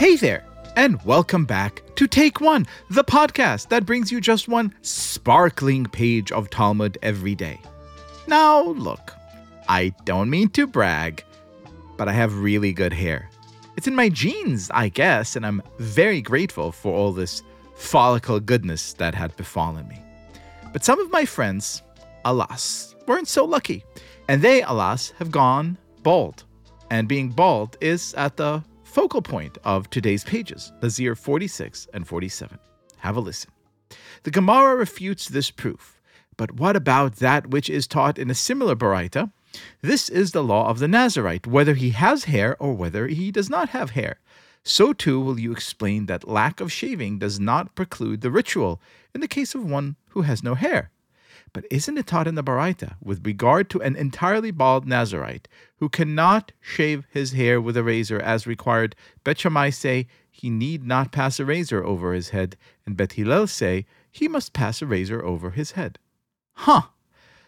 Hey there, and welcome back to Take One, the podcast that brings you just one sparkling page of Talmud every day. Now, look, I don't mean to brag, but I have really good hair. It's in my genes, I guess, and I'm very grateful for all this follicle goodness that had befallen me. But some of my friends, alas, weren't so lucky, and they, alas, have gone bald. And being bald is at the focal point of today's pages, Nazir 46 and 47. Have a listen. The Gemara refutes this proof, but what about that which is taught in a similar Baraita? This is the law of the Nazarite, whether he has hair or whether he does not have hair. So too will you explain that lack of shaving does not preclude the ritual in the case of one who has no hair. But isn't it taught in the Baraita with regard to an entirely bald Nazarite who cannot shave his hair with a razor as required? Bet Shammai say he need not pass a razor over his head, and Bet Hillel say he must pass a razor over his head. Huh.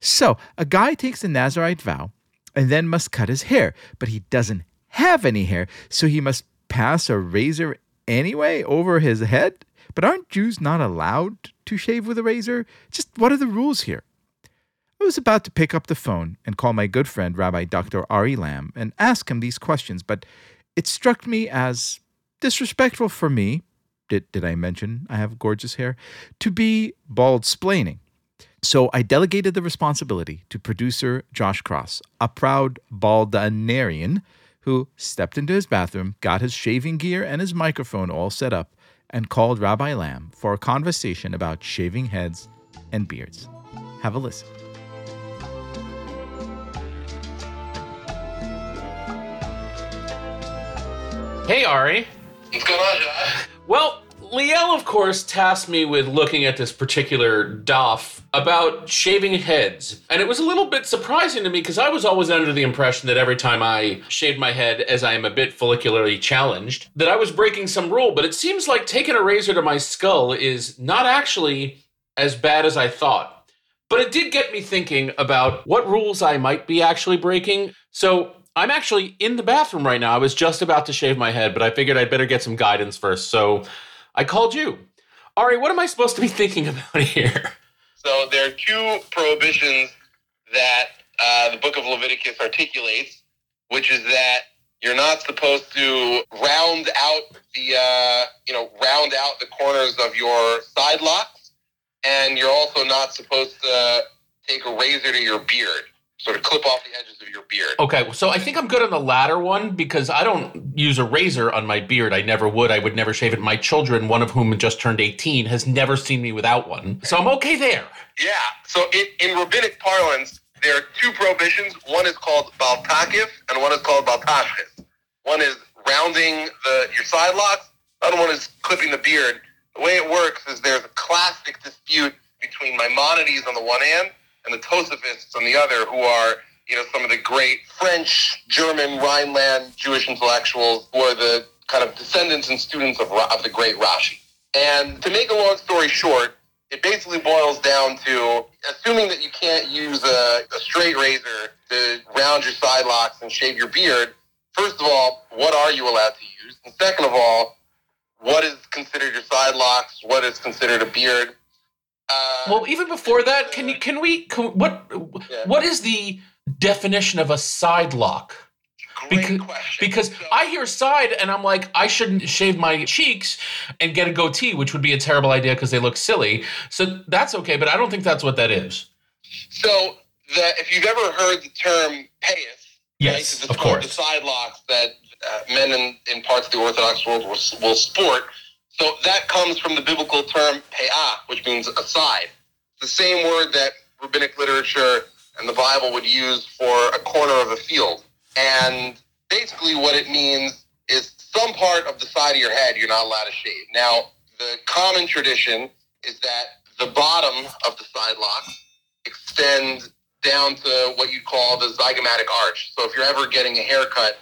So a guy takes a Nazarite vow and then must cut his hair, but he doesn't have any hair, so he must pass a razor anyway over his head? But aren't Jews not allowed to shave with a razor? Just what are the rules here? I was about to pick up the phone and call my good friend Rabbi Dr. Ari Lamm and ask him these questions, but it struck me as disrespectful for me. Did, did I mention I have gorgeous hair? To be bald splaining. So I delegated the responsibility to producer Josh Cross, a proud baldinarian who stepped into his bathroom, got his shaving gear and his microphone all set up, and called Rabbi Lamm for a conversation about shaving heads and beards. Have a listen. Hey, Ari. What's going on, Josh? Well, Liel, of course, tasked me with looking at this particular daf about shaving heads. And it was a little bit surprising to me because I was always under the impression that every time I shaved my head, as I am a bit follicularly challenged, that I was breaking some rule. But it seems like taking a razor to my skull is not actually as bad as I thought. But it did get me thinking about what rules I might be actually breaking. So I'm actually in the bathroom right now. I was just about to shave my head, but I figured I'd better get some guidance first. So I called you. Ari, what am I supposed to be thinking about here? So there are two prohibitions that uh, the book of Leviticus articulates, which is that you're not supposed to round out the uh, you know round out the corners of your side locks, and you're also not supposed to take a razor to your beard, sort of clip off the edges of your beard. Okay, so I think I'm good on the latter one because I don't use a razor on my beard. I never would. I would never shave it. My children, one of whom just turned 18, has never seen me without one. So I'm okay there. Yeah. So in, in rabbinic parlance, there are two prohibitions. One is called baltakif, and one is called baltashchis. One is rounding the your side locks. The other one is clipping the beard. The way it works is there's a classic dispute between Maimonides on the one hand and the Tosafists on the other, who are you know some of the great French, German, Rhineland Jewish intellectuals who are the kind of descendants and students of, of the great Rashi. And to make a long story short, it basically boils down to assuming that you can't use a, a straight razor to round your side locks and shave your beard. First of all, what are you allowed to use? And second of all, what is considered your side locks? What is considered a beard? Uh, Well, even before that, can you can we can, what Yeah. what is the definition of a side lock? great Because question. because So- I hear side and I'm like I shouldn't shave my cheeks and get a goatee, which would be a terrible idea because they look silly. So that's okay, but I don't think that's what that is. So, the, if you've ever heard the term payas, Yes, right, of called course. the side locks that uh, men in, in parts of the Orthodox world will, will sport. So that comes from the biblical term pe'ah, which means aside. The same word that rabbinic literature and the Bible would use for a corner of a field. And basically, what it means is some part of the side of your head you're not allowed to shave. Now, the common tradition is that the bottom of the side lock extends down to what you call the zygomatic arch. So if you're ever getting a haircut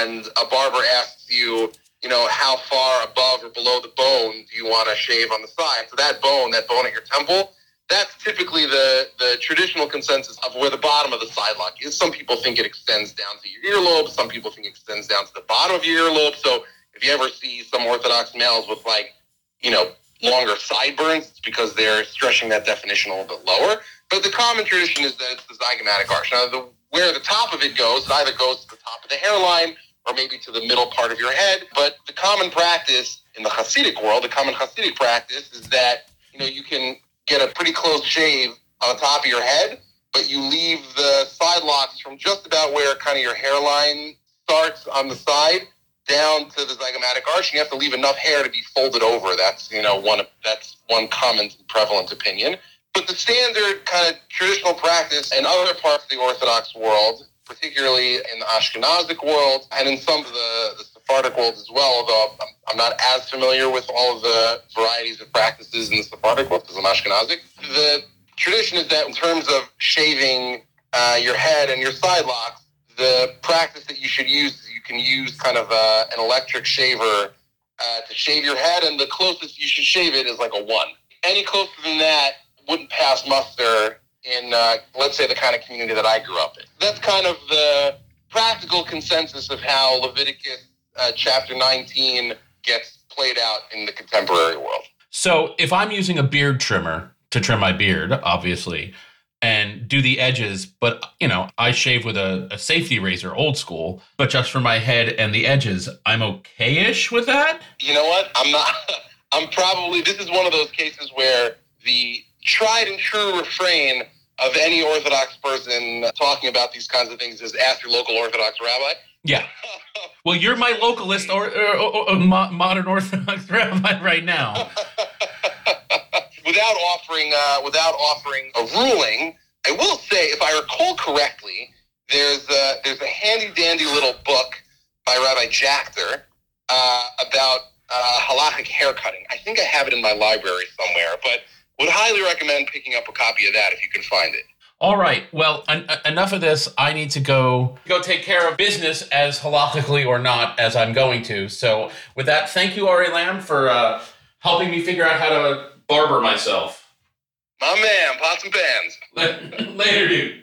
and a barber asks you, you know, how far above or below the bone do you want to shave on the side? So that bone, that bone at your temple, that's typically the, the traditional consensus of where the bottom of the side lock is. Some people think it extends down to your earlobe. Some people think it extends down to the bottom of your earlobe. So if you ever see some Orthodox males with like, you know, longer sideburns, it's because they're stretching that definition a little bit lower. But the common tradition is that it's the zygomatic arch. Now, the, where the top of it goes, it either goes to the top of the hairline or maybe to the middle part of your head. But the common practice in the Hasidic world, the common Hasidic practice is that, you know, you can get a pretty close shave on the top of your head, but you leave the side locks from just about where kind of your hairline starts on the side down to the zygomatic arch. And you have to leave enough hair to be folded over. That's, you know, one that's one common prevalent opinion. But the standard kind of traditional practice in other parts of the Orthodox world, particularly in the Ashkenazic world and in some of the, the Sephardic world as well, although I'm, I'm not as familiar with all of the varieties of practices in the Sephardic world because I'm Ashkenazic. The tradition is that in terms of shaving uh, your head and your side locks, the practice that you should use is you can use kind of uh, an electric shaver uh, to shave your head, and the closest you should shave it is like a one. Any closer than that wouldn't pass muster in, uh, let's say, the kind of community that I grew up in. That's kind of the practical consensus of how Leviticus uh, chapter 19 gets played out in the contemporary world. So if I'm using a beard trimmer to trim my beard, obviously, and do the edges, but you know, I shave with a, a safety razor, old school, but just for my head and the edges, I'm okay-ish with that. You know what? I'm not. I'm probably. This is one of those cases where the tried and true refrain of any Orthodox person talking about these kinds of things is ask your local Orthodox rabbi. Yeah. Well, you're my localist or, or, or, or modern Orthodox rabbi right now. without offering, uh, without offering a ruling, I will say, if I recall correctly, there's a, there's a handy dandy little book by Rabbi Jachter uh, about uh, halachic haircutting. I think I have it in my library somewhere, but would highly recommend picking up a copy of that if you can find it. All right. Well, en- enough of this. I need to go go take care of business as halachically or not as I'm going to. So, with that, thank you, Ari Lamm, for uh, helping me figure out how to barber myself. My man, pots and pans. Later, dude.